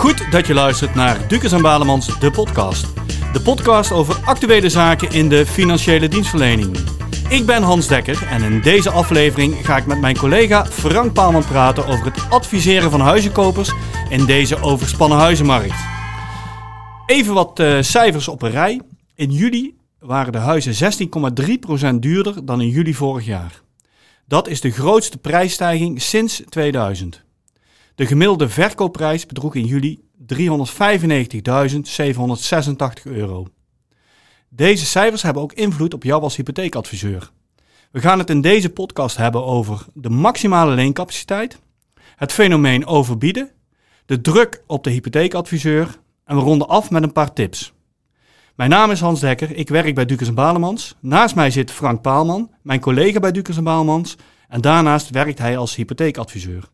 Goed dat je luistert naar Dukes en Balemans, de podcast. De podcast over actuele zaken in de financiële dienstverlening. Ik ben Hans Dekker en in deze aflevering ga ik met mijn collega Frank Paalman praten over het adviseren van huizenkopers in deze overspannen huizenmarkt. Even wat uh, cijfers op een rij. In juli waren de huizen 16,3% duurder dan in juli vorig jaar. Dat is de grootste prijsstijging sinds 2000. De gemiddelde verkoopprijs bedroeg in juli 395.786 euro. Deze cijfers hebben ook invloed op jou als hypotheekadviseur. We gaan het in deze podcast hebben over de maximale leencapaciteit, het fenomeen overbieden, de druk op de hypotheekadviseur en we ronden af met een paar tips. Mijn naam is Hans Dekker, ik werk bij Dukers en Balemans. Naast mij zit Frank Paalman, mijn collega bij Dukers en Balemans. En daarnaast werkt hij als hypotheekadviseur.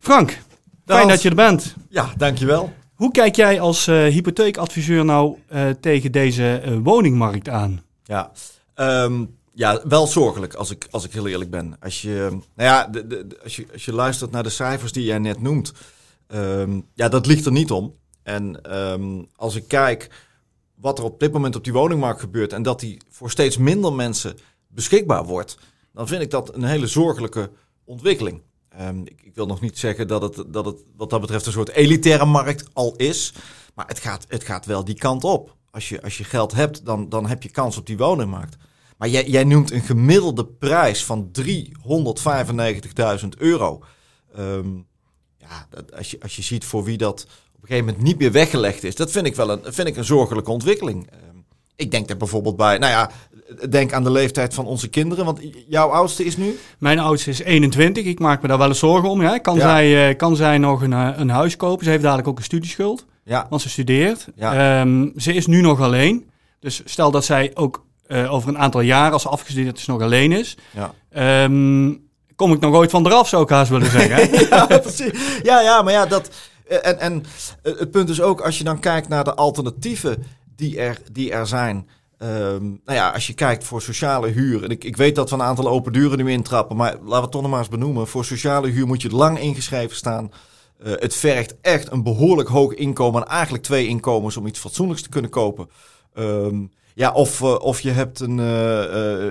Frank, fijn dat je er bent. Ja, dankjewel. Hoe kijk jij als uh, hypotheekadviseur nou uh, tegen deze uh, woningmarkt aan? Ja, um, ja, wel zorgelijk als ik, als ik heel eerlijk ben. Als je, nou ja, de, de, als, je, als je luistert naar de cijfers die jij net noemt, um, ja, dat ligt er niet om. En um, als ik kijk wat er op dit moment op die woningmarkt gebeurt en dat die voor steeds minder mensen beschikbaar wordt, dan vind ik dat een hele zorgelijke ontwikkeling. Um, ik, wil nog niet zeggen dat het, dat het wat dat betreft een soort elitaire markt al is. Maar het gaat, het gaat wel die kant op. Als je, als je geld hebt, dan, dan heb je kans op die woningmarkt. Maar jij, jij noemt een gemiddelde prijs van 395.000 euro. Um, ja, dat, als, je, als je ziet voor wie dat op een gegeven moment niet meer weggelegd is, dat vind ik wel een, vind ik een zorgelijke ontwikkeling. Um, ik denk er bijvoorbeeld bij, nou ja, denk aan de leeftijd van onze kinderen. Want jouw oudste is nu? Mijn oudste is 21. Ik maak me daar wel eens zorgen om. Kan, Zij, uh, kan zij nog een, uh, een huis kopen? Ze heeft dadelijk ook een studieschuld. Ja. Want ze studeert. Ja. Um, ze is nu nog alleen. Dus stel dat zij ook uh, over een aantal jaar, als ze afgestudeerd is, nog alleen is. Ja. Um, kom ik nog ooit van eraf, zou ik haast willen zeggen. ja, precies. Ja, ja, maar ja, dat... En, en het punt is ook, als je dan kijkt naar de alternatieven die er, die er zijn... Um, nou ja, als je kijkt voor sociale huur, en ik, ik weet dat we een aantal open deuren nu intrappen, maar laten we het toch nog maar eens benoemen. Voor sociale huur moet je lang ingeschreven staan. Uh, het vergt echt een behoorlijk hoog inkomen en eigenlijk twee inkomens om iets fatsoenlijks te kunnen kopen. Um, ja, of, uh, of je hebt, een, uh,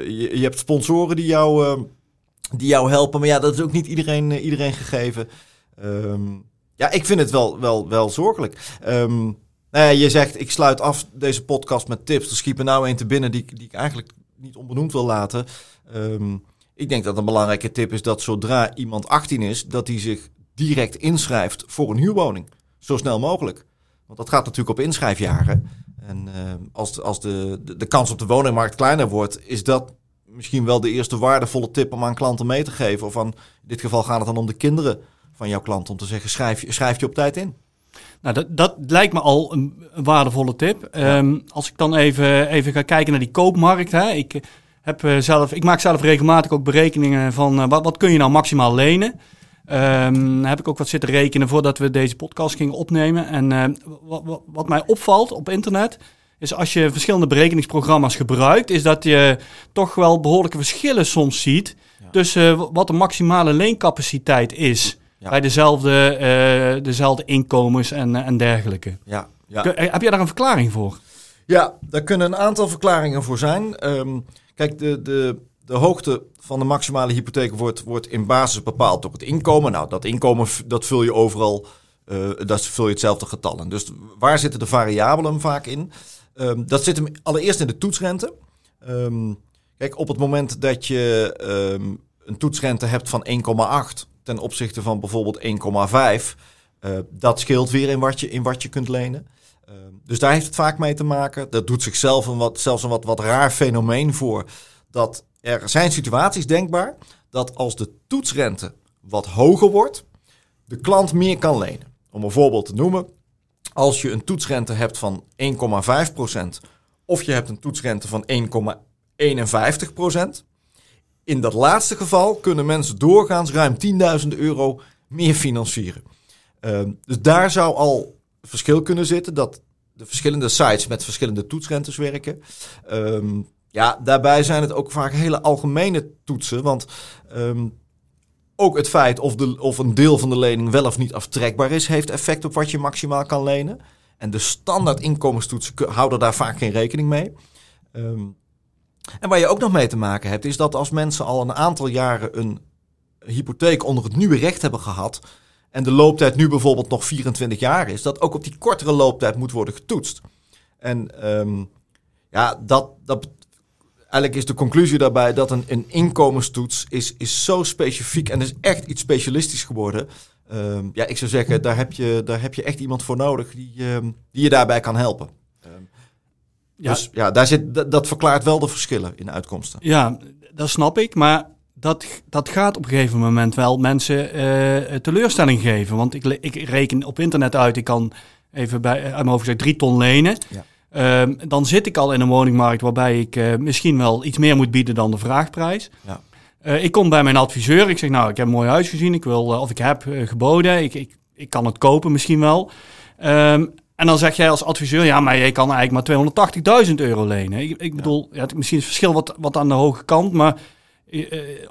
je, je, hebt sponsoren die jou, die jou helpen, maar ja, dat is ook niet iedereen, iedereen gegeven. Um, ja, ik vind het wel, wel, wel zorgelijk. Um, nou je zegt, ik sluit af deze podcast met tips. Er schiet me nou een te binnen die, die ik eigenlijk niet onbenoemd wil laten. Um, ik denk dat een belangrijke tip is dat zodra iemand 18 is, dat hij zich direct inschrijft voor een huurwoning. Zo snel mogelijk. Want dat gaat natuurlijk op inschrijfjaren. En uh, als, de, als de, de, de kans op de woningmarkt kleiner wordt, is dat misschien wel de eerste waardevolle tip om aan klanten mee te geven. Of aan, in dit geval gaat het dan om de kinderen van jouw klant. Om te zeggen, schrijf, schrijf je op tijd in. Nou, dat, dat lijkt me al een, een waardevolle tip. Ja. Um, als ik dan even, even ga kijken naar die koopmarkt. Hè. Ik, heb uh, zelf, ik maak zelf regelmatig ook berekeningen van uh, wat, wat kun je nou maximaal lenen. Um, heb ik ook wat zitten rekenen voordat we deze podcast gingen opnemen. En uh, wat, wat mij opvalt op internet is als je verschillende berekeningsprogramma's gebruikt, is dat je toch wel behoorlijke verschillen soms ziet ja. tussen wat de maximale leencapaciteit is. Ja. Bij dezelfde, uh, dezelfde inkomens en, en dergelijke. Ja, ja. Heb je daar een verklaring voor? Ja, daar kunnen een aantal verklaringen voor zijn. Um, kijk, de, de, de hoogte van de maximale hypotheek wordt, wordt in basis bepaald door het inkomen. Nou, dat inkomen dat vul je overal, uh, dat vul je hetzelfde getal in. Dus waar zitten de variabelen vaak in? Um, dat zit hem allereerst in de toetsrente. Um, kijk, op het moment dat je een toetsrente hebt van 1,8 ten opzichte van bijvoorbeeld 1,5. Uh, dat scheelt weer in wat je, in wat je kunt lenen. Uh, dus daar heeft het vaak mee te maken. Dat doet zichzelf een wat, zelfs een wat, wat raar fenomeen voor. Dat er zijn situaties denkbaar dat als de toetsrente wat hoger wordt, de klant meer kan lenen. Om een voorbeeld te noemen, als je een toetsrente hebt van 1,5% of je hebt een toetsrente van 1,51%, in dat laatste geval kunnen mensen doorgaans ruim 10.000 euro meer financieren. Uh, dus daar zou al verschil kunnen zitten dat de verschillende sites met verschillende toetsrentes werken. Um, ja, daarbij zijn het ook vaak hele algemene toetsen. Want um, ook het feit of, de, of een deel van de lening wel of niet aftrekbaar is, heeft effect op wat je maximaal kan lenen. En de standaard inkomenstoetsen houden daar vaak geen rekening mee. Ehm, en waar je ook nog mee te maken hebt, is dat als mensen al een aantal jaren een hypotheek onder het nieuwe recht hebben gehad. en de looptijd nu bijvoorbeeld nog 24 jaar is, dat ook op die kortere looptijd moet worden getoetst. En ehm, ja, dat, dat, eigenlijk is de conclusie daarbij dat een, een inkomenstoets is, is zo specifiek en is echt iets specialistisch geworden. Um, ja, ik zou zeggen, daar heb je, daar heb je echt iemand voor nodig die, um, die je daarbij kan helpen. Ja. Dus ja, daar zit, dat, dat, verklaart wel de verschillen in de uitkomsten. Ja, dat snap ik. Maar dat, dat gaat op een gegeven moment wel mensen uh, teleurstelling geven. Want ik, ik reken op internet uit, ik kan even bij, uit mijn hoofd drie ton lenen. Ja. Um, dan zit ik al in een woningmarkt waarbij ik uh, misschien wel iets meer moet bieden dan de vraagprijs. Ja. Uh, ik kom bij mijn adviseur. Ik zeg, nou, ik heb een mooi huis gezien. Ik wil, uh, of ik heb geboden. Ik, ik, ik kan het kopen misschien wel. Um, en dan zeg jij als adviseur, ja, maar je kan eigenlijk maar 280.000 euro lenen. Ik, ik bedoel, ja. misschien is het verschil wat, wat aan de hoge kant, maar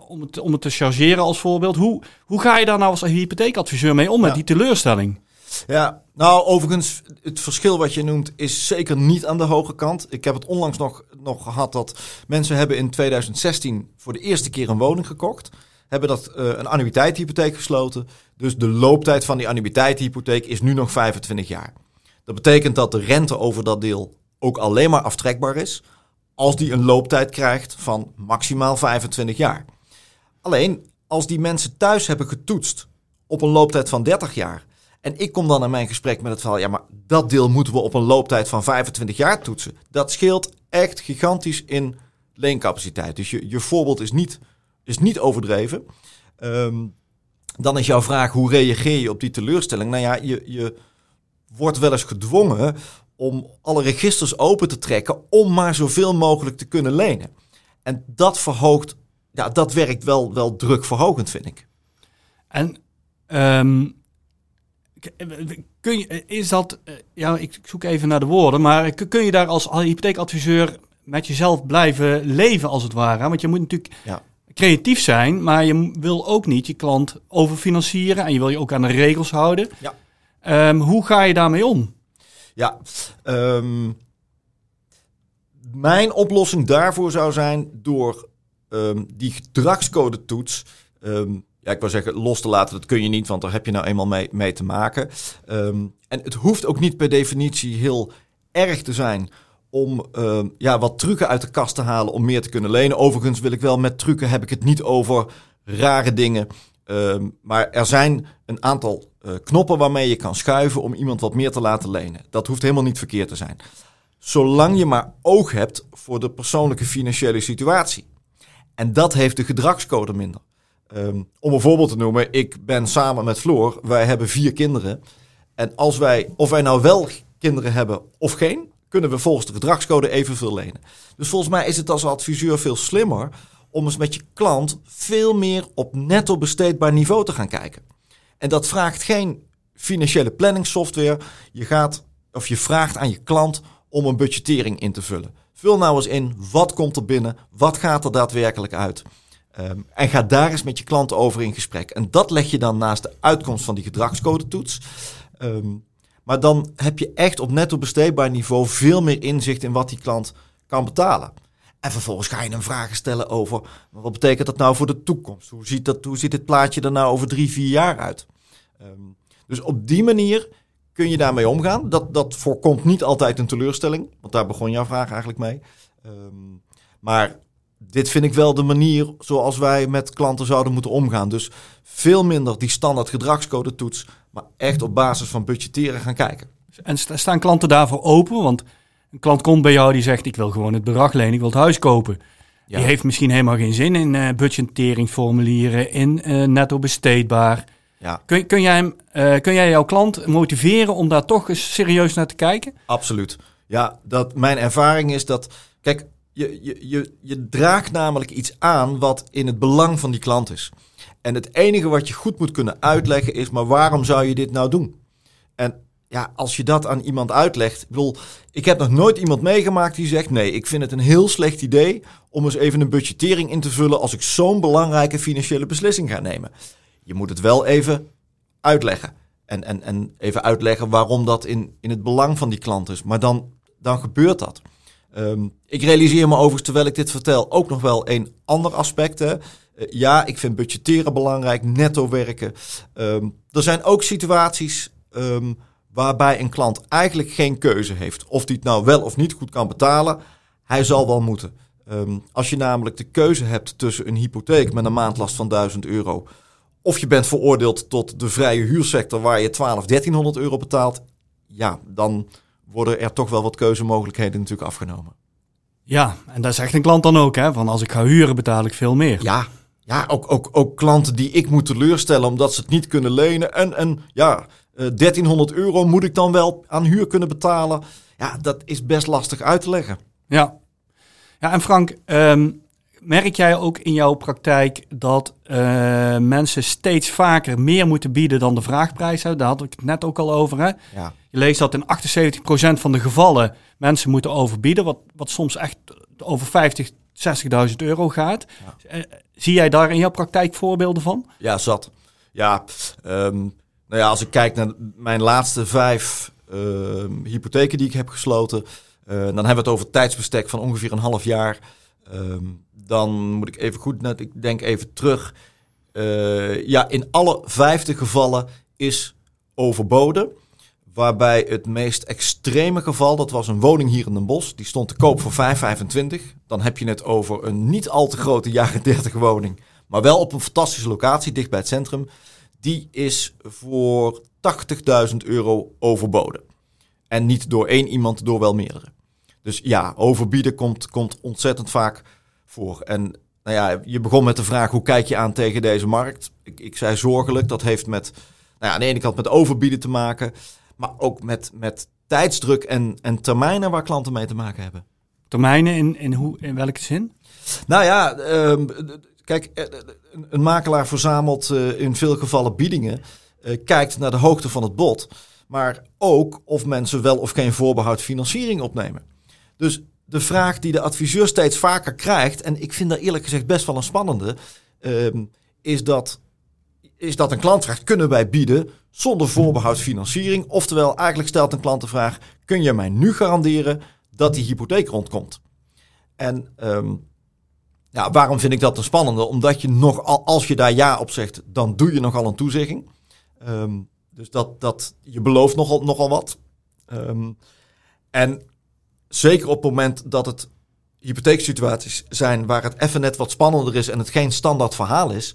om, het, om het te chargeren als voorbeeld. Hoe, hoe ga je daar nou als hypotheekadviseur mee om met die teleurstelling? Ja, nou overigens, het verschil wat je noemt is zeker niet aan de hoge kant. Ik heb het onlangs nog, nog gehad dat mensen hebben in 2016 voor de eerste keer een woning gekocht. Hebben dat uh, een annuïteitshypotheek gesloten. Dus de looptijd van die annuïteitshypotheek is nu nog 25 jaar. Dat betekent dat de rente over dat deel ook alleen maar aftrekbaar is als die een looptijd krijgt van maximaal 25 jaar. Alleen als die mensen thuis hebben getoetst op een looptijd van 30 jaar en ik kom dan in mijn gesprek met het verhaal, ja, maar dat deel moeten we op een looptijd van 25 jaar toetsen. Dat scheelt echt gigantisch in leencapaciteit. Dus je, je voorbeeld is niet, is niet overdreven. Um, dan is jouw vraag, hoe reageer je op die teleurstelling? Nou ja, je, je wordt wel eens gedwongen om alle registers open te trekken om maar zoveel mogelijk te kunnen lenen. En dat verhoogt, ja, dat werkt wel, wel drukverhogend, vind ik. En um, Kun je, is dat, eh, ja, ik zoek even naar de woorden, maar kun je daar als hypotheekadviseur met jezelf blijven leven als het ware? Want je moet natuurlijk ja. creatief zijn, maar je wil ook niet je klant overfinancieren en je wil je ook aan de regels houden. Ja. Um, hoe ga je daarmee om? Ja, um, mijn oplossing daarvoor zou zijn door um, die gedragscode toets ja, ik wil zeggen, los te laten, dat kun je niet, want daar heb je nou eenmaal mee, mee te maken. En het hoeft ook niet per definitie heel erg te zijn om ja, wat trucken uit de kast te halen om meer te kunnen lenen. Overigens wil ik wel met trucken heb ik het niet over rare dingen. Um, maar er zijn een aantal uh, knoppen waarmee je kan schuiven om iemand wat meer te laten lenen. Dat hoeft helemaal niet verkeerd te zijn. Zolang je maar oog hebt voor de persoonlijke financiële situatie. En dat heeft de gedragscode minder. Um, om een voorbeeld te noemen, ik ben samen met Floor, wij hebben vier kinderen. En als wij, of wij nou wel kinderen hebben of geen, kunnen we volgens de gedragscode evenveel lenen. Dus volgens mij is het als adviseur veel slimmer om eens met je klant veel meer op netto besteedbaar niveau te gaan kijken. En dat vraagt geen financiële planningssoftware. Je gaat of je vraagt aan je klant om een budgettering in te vullen. Vul nou eens in, wat komt er binnen? Wat gaat er daadwerkelijk uit? Um, en ga daar eens met je klant over in gesprek. En dat leg je dan naast de uitkomst van die gedragscodetoets. Um, maar dan heb je echt op netto besteedbaar niveau veel meer inzicht in wat die klant kan betalen. En vervolgens ga je hem vragen stellen over wat betekent dat nou voor de toekomst? Hoe ziet, dat, hoe ziet dit plaatje er nou over drie, vier jaar uit? Um, dus op die manier kun je daarmee omgaan. Dat, dat voorkomt niet altijd een teleurstelling, want daar begon jouw vraag eigenlijk mee. Um, maar dit vind ik wel de manier zoals wij met klanten zouden moeten omgaan. Dus veel minder die standaard gedragscode toets, maar echt op basis van budgetteren gaan kijken. En staan klanten daarvoor open? Want een klant komt bij jou die zegt: Ik wil gewoon het bedrag lenen, ik wil het huis kopen. Die heeft misschien helemaal geen zin in uh, budgetteringsformulieren, in uh, netto besteedbaar. Ja. Kun, kun, jij hem, uh, kun jij jouw klant motiveren om daar toch eens serieus naar te kijken? Absoluut. Ja, dat, mijn ervaring is dat. Kijk, je, je, je, je draagt namelijk iets aan wat in het belang van die klant is. En het enige wat je goed moet kunnen uitleggen is, maar waarom zou je dit nou doen? En ja, als je dat aan iemand uitlegt. Ik bedoel, ik heb nog nooit iemand meegemaakt die zegt: nee, ik vind het een heel slecht idee om eens even een budgettering in te vullen als ik zo'n belangrijke financiële beslissing ga nemen. Je moet het wel even uitleggen. En, en, en even uitleggen waarom dat in, in het belang van die klant is. Maar dan, dan gebeurt dat. Ehm, ik realiseer me overigens, terwijl ik dit vertel, ook nog wel een ander aspect. Eh, ja, ik vind budgetteren belangrijk, netto werken. Ehm, er zijn ook situaties ehm, waarbij een klant eigenlijk geen keuze heeft. Of die het nou wel of niet goed kan betalen, hij zal wel moeten. als je namelijk de keuze hebt tussen een hypotheek met een maandlast van 1000 euro of je bent veroordeeld tot de vrije huursector waar je 12, 1300 euro betaalt. Ja, dan worden er toch wel wat keuzemogelijkheden natuurlijk afgenomen. Ja, en dat zegt een klant dan ook, hè? Van als ik ga huren betaal ik veel meer. Ja, ja ook, ook, ook klanten die ik moet teleurstellen omdat ze het niet kunnen lenen. En, en ja, 1300 eh, euro moet ik dan wel aan huur kunnen betalen. Ja, dat is best lastig uit te leggen. Ja, ja en Frank, um, merk jij ook in jouw praktijk dat uh, mensen steeds vaker meer moeten bieden dan de vraagprijs? Daar had ik het net ook al over. Hè? Ja. Je leest dat in 78% van de gevallen mensen moeten overbieden, wat, wat soms echt over 50, 60.000 euro gaat. Ja. Uh, zie jij daar in jouw praktijk voorbeelden van? Ja, zat. Ja, um, nou ja, als ik kijk naar mijn laatste vijf uh, hypotheken die ik heb gesloten, uh, dan hebben we het over tijdsbestek van ongeveer een half jaar. Um, dan moet ik even goed, net, ik denk even terug. Uh, ja, in alle vijfde gevallen is overboden. Waarbij het meest extreme geval, dat was een woning hier in Den Bosch. Die stond te koop voor 5,25. Dan heb je het over een niet al te grote jaren 30 woning. Maar wel op een fantastische locatie, dicht bij het centrum. Die is voor 80.000 euro overboden. En niet door één iemand, door wel meerdere. Dus ja, overbieden komt, komt ontzettend vaak voor. En nou ja, je begon met de vraag hoe kijk je aan tegen deze markt? Ik, ik zei zorgelijk, dat heeft met nou ja, aan de ene kant met overbieden te maken, maar ook met, met tijdsdruk en, en termijnen waar klanten mee te maken hebben. Termijnen in, in, hoe, in welke zin? Nou ja, uh, kijk, eh, een makelaar verzamelt uh, in veel gevallen biedingen, kijkt naar de hoogte van het bod, maar ook of mensen wel of geen voorbehoud financiering opnemen. Dus de vraag die de adviseur steeds vaker krijgt, en ik vind dat eerlijk gezegd best wel een spannende, uh, is, dat, is dat een klant vraagt: kunnen wij bieden zonder voorbehoud financiering? Oftewel, eigenlijk stelt een klant de vraag: kun je mij nu garanderen dat die hypotheek rondkomt? En um, ja, waarom vind ik dat een spannende? Omdat je nog, als je daar ja op zegt, dan doe je nogal een toezegging. Um, dus dat, dat, je belooft nogal, nogal wat. Um, en zeker op het moment dat het hypotheeksituaties zijn waar het even net wat spannender is en het geen standaard verhaal is,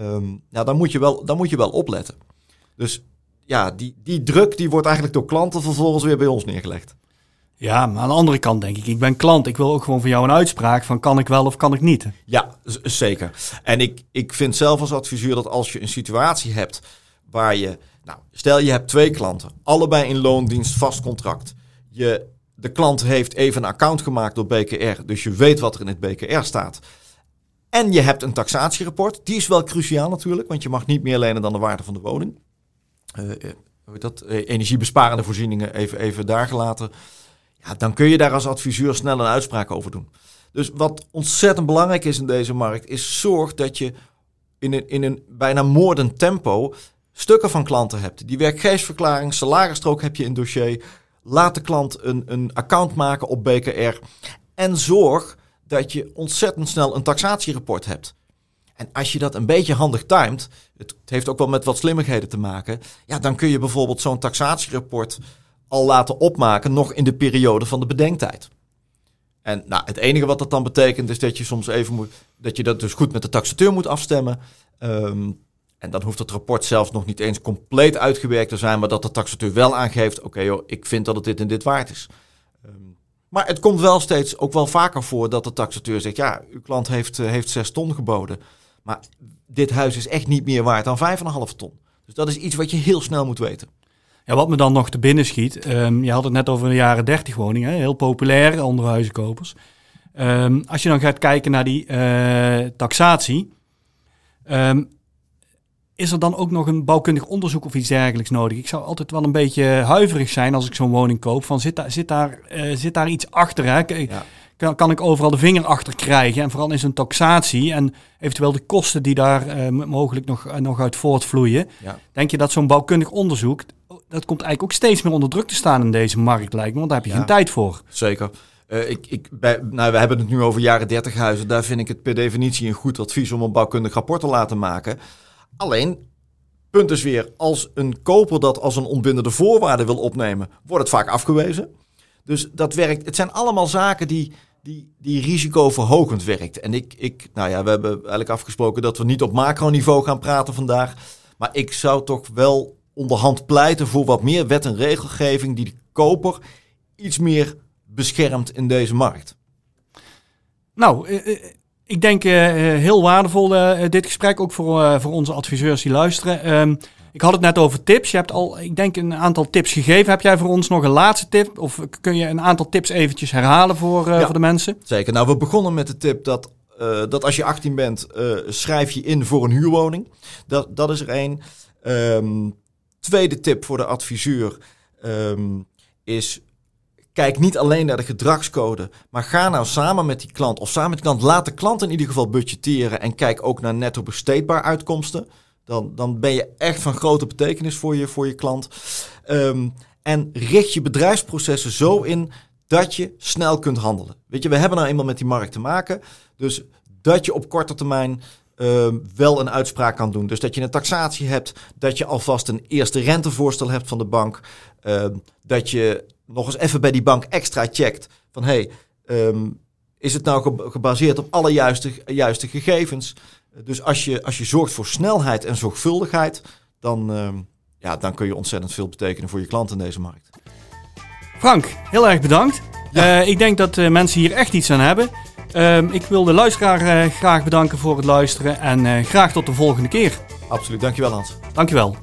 um, ja, dan, moet je wel, dan moet je wel opletten. Dus ja, die, die druk die wordt eigenlijk door klanten vervolgens weer bij ons neergelegd. Ja, maar aan de andere kant denk ik, ik ben klant. Ik wil ook gewoon van jou een uitspraak van kan ik wel of kan ik niet. Ja, zeker. En ik, ik vind zelf als adviseur dat als je een situatie hebt waar je, nou, stel je hebt twee klanten, allebei in loondienst, vast contract. Je de klant heeft even een account gemaakt door BKR, dus je weet wat er in het BKR staat. En je hebt een taxatierapport. Die is wel cruciaal natuurlijk, want je mag niet meer lenen dan de waarde van de woning. Uh, dat? Uh, energiebesparende voorzieningen even, even daar gelaten. Dan kun je daar als adviseur snel een uitspraak over doen. Dus wat ontzettend belangrijk is in deze markt, is zorg dat je in een, in een bijna moordend tempo stukken van klanten hebt. Die werkgeversverklaring, salarisstrook heb je in dossier. Laat de klant een, een account maken op BKR. En zorg dat je ontzettend snel een taxatierapport hebt. En als je dat een beetje handig timed, het heeft ook wel met wat slimmigheden te maken, ja, dan kun je bijvoorbeeld zo'n taxatierapport al laten opmaken nog in de periode van de bedenktijd. En nou, het enige wat dat dan betekent is dat je soms even moet, dat je dat dus goed met de taxateur moet afstemmen. Um, en dan hoeft het rapport zelfs nog niet eens compleet uitgewerkt te zijn, maar dat de taxateur wel aangeeft: oké, joh, ik vind dat het dit en dit waard is. Ehm, maar het komt wel steeds ook wel vaker voor dat de taxateur zegt: ja, uw klant heeft, uh, heeft 6 ton geboden. Maar dit huis is echt niet meer waard dan 5,5 ton. Dus dat is iets wat je heel snel moet weten. Ja, wat me dan nog te binnen schiet. Um, je had het net over de jaren 30 woningen, heel populair onder huizenkopers. Um, als je dan gaat kijken naar die uh, taxatie. Um, is er dan ook nog een bouwkundig onderzoek of iets dergelijks nodig? Ik zou altijd wel een beetje huiverig zijn als ik zo'n woning koop. Van zit, daar, zit, daar, uh, zit daar iets achter? Hè? Ja. Kan, kan, ik overal de vinger achter krijgen? En vooral in zo'n taxatie en eventueel de kosten die daar uh, mogelijk nog, uh, nog uit voortvloeien. Ja. Denk je dat zo'n bouwkundig onderzoek, dat komt eigenlijk ook steeds meer onder druk te staan in deze markt lijkt me, want daar heb je ja. geen tijd voor. Zeker. Uh, ik, ik, bij, nou, we hebben het nu over jaren 30 huizen. Daar vind ik het per definitie een goed advies om een bouwkundig rapport te laten maken. Alleen, punt is weer, als een koper dat als een onbindende voorwaarde wil opnemen, wordt het vaak afgewezen. Dus dat werkt. Het zijn allemaal zaken die, die, die risicoverhogend werkt. En ik, ik, nou ja, we hebben eigenlijk afgesproken dat we niet op macroniveau gaan praten vandaag. Maar ik zou toch wel onderhand pleiten voor wat meer wet en regelgeving die de koper iets meer beschermt in deze markt. Nou, eh, eh, ik denk uh, heel waardevol uh, dit gesprek, ook voor, uh, voor onze adviseurs die luisteren. Um, ik had het net over tips. Je hebt al, ik denk, een aantal tips gegeven. Heb jij voor ons nog een laatste tip? Of kun je een aantal tips eventjes herhalen voor, ja, voor de mensen? Zeker. Nou, we begonnen met de tip dat, dat als je 18 bent, schrijf je in voor een huurwoning. Dat, dat is er één. Um, tweede tip voor de adviseur um, is Kijk niet alleen naar de gedragscode, maar ga nou samen met die klant of samen met die klant, laat de klant in ieder geval budgetteren en kijk ook naar netto besteedbaar uitkomsten. Dan, dan ben je echt van grote betekenis voor je, voor je klant. Um, en richt je bedrijfsprocessen zo in dat je snel kunt handelen. Weet je, we hebben nou eenmaal met die markt te maken. Dus dat je op korte termijn um, wel een uitspraak kan doen. Dus dat je een taxatie hebt, dat je alvast een eerste rentevoorstel hebt van de bank. Um, dat je nog eens even bij die bank extra checkt van hey, um, is het nou gebaseerd op alle juiste, juiste gegevens? Dus als je, als je zorgt voor snelheid en zorgvuldigheid, dan, um, ja, dan kun je ontzettend veel betekenen voor je klant in deze markt. Frank, heel erg bedankt. Ja. Uh, ik denk dat uh, mensen hier echt iets aan hebben. Uh, ik wil de luisteraar uh, graag bedanken voor het luisteren en graag tot de volgende keer. Absoluut, dankjewel Hans. Dankjewel.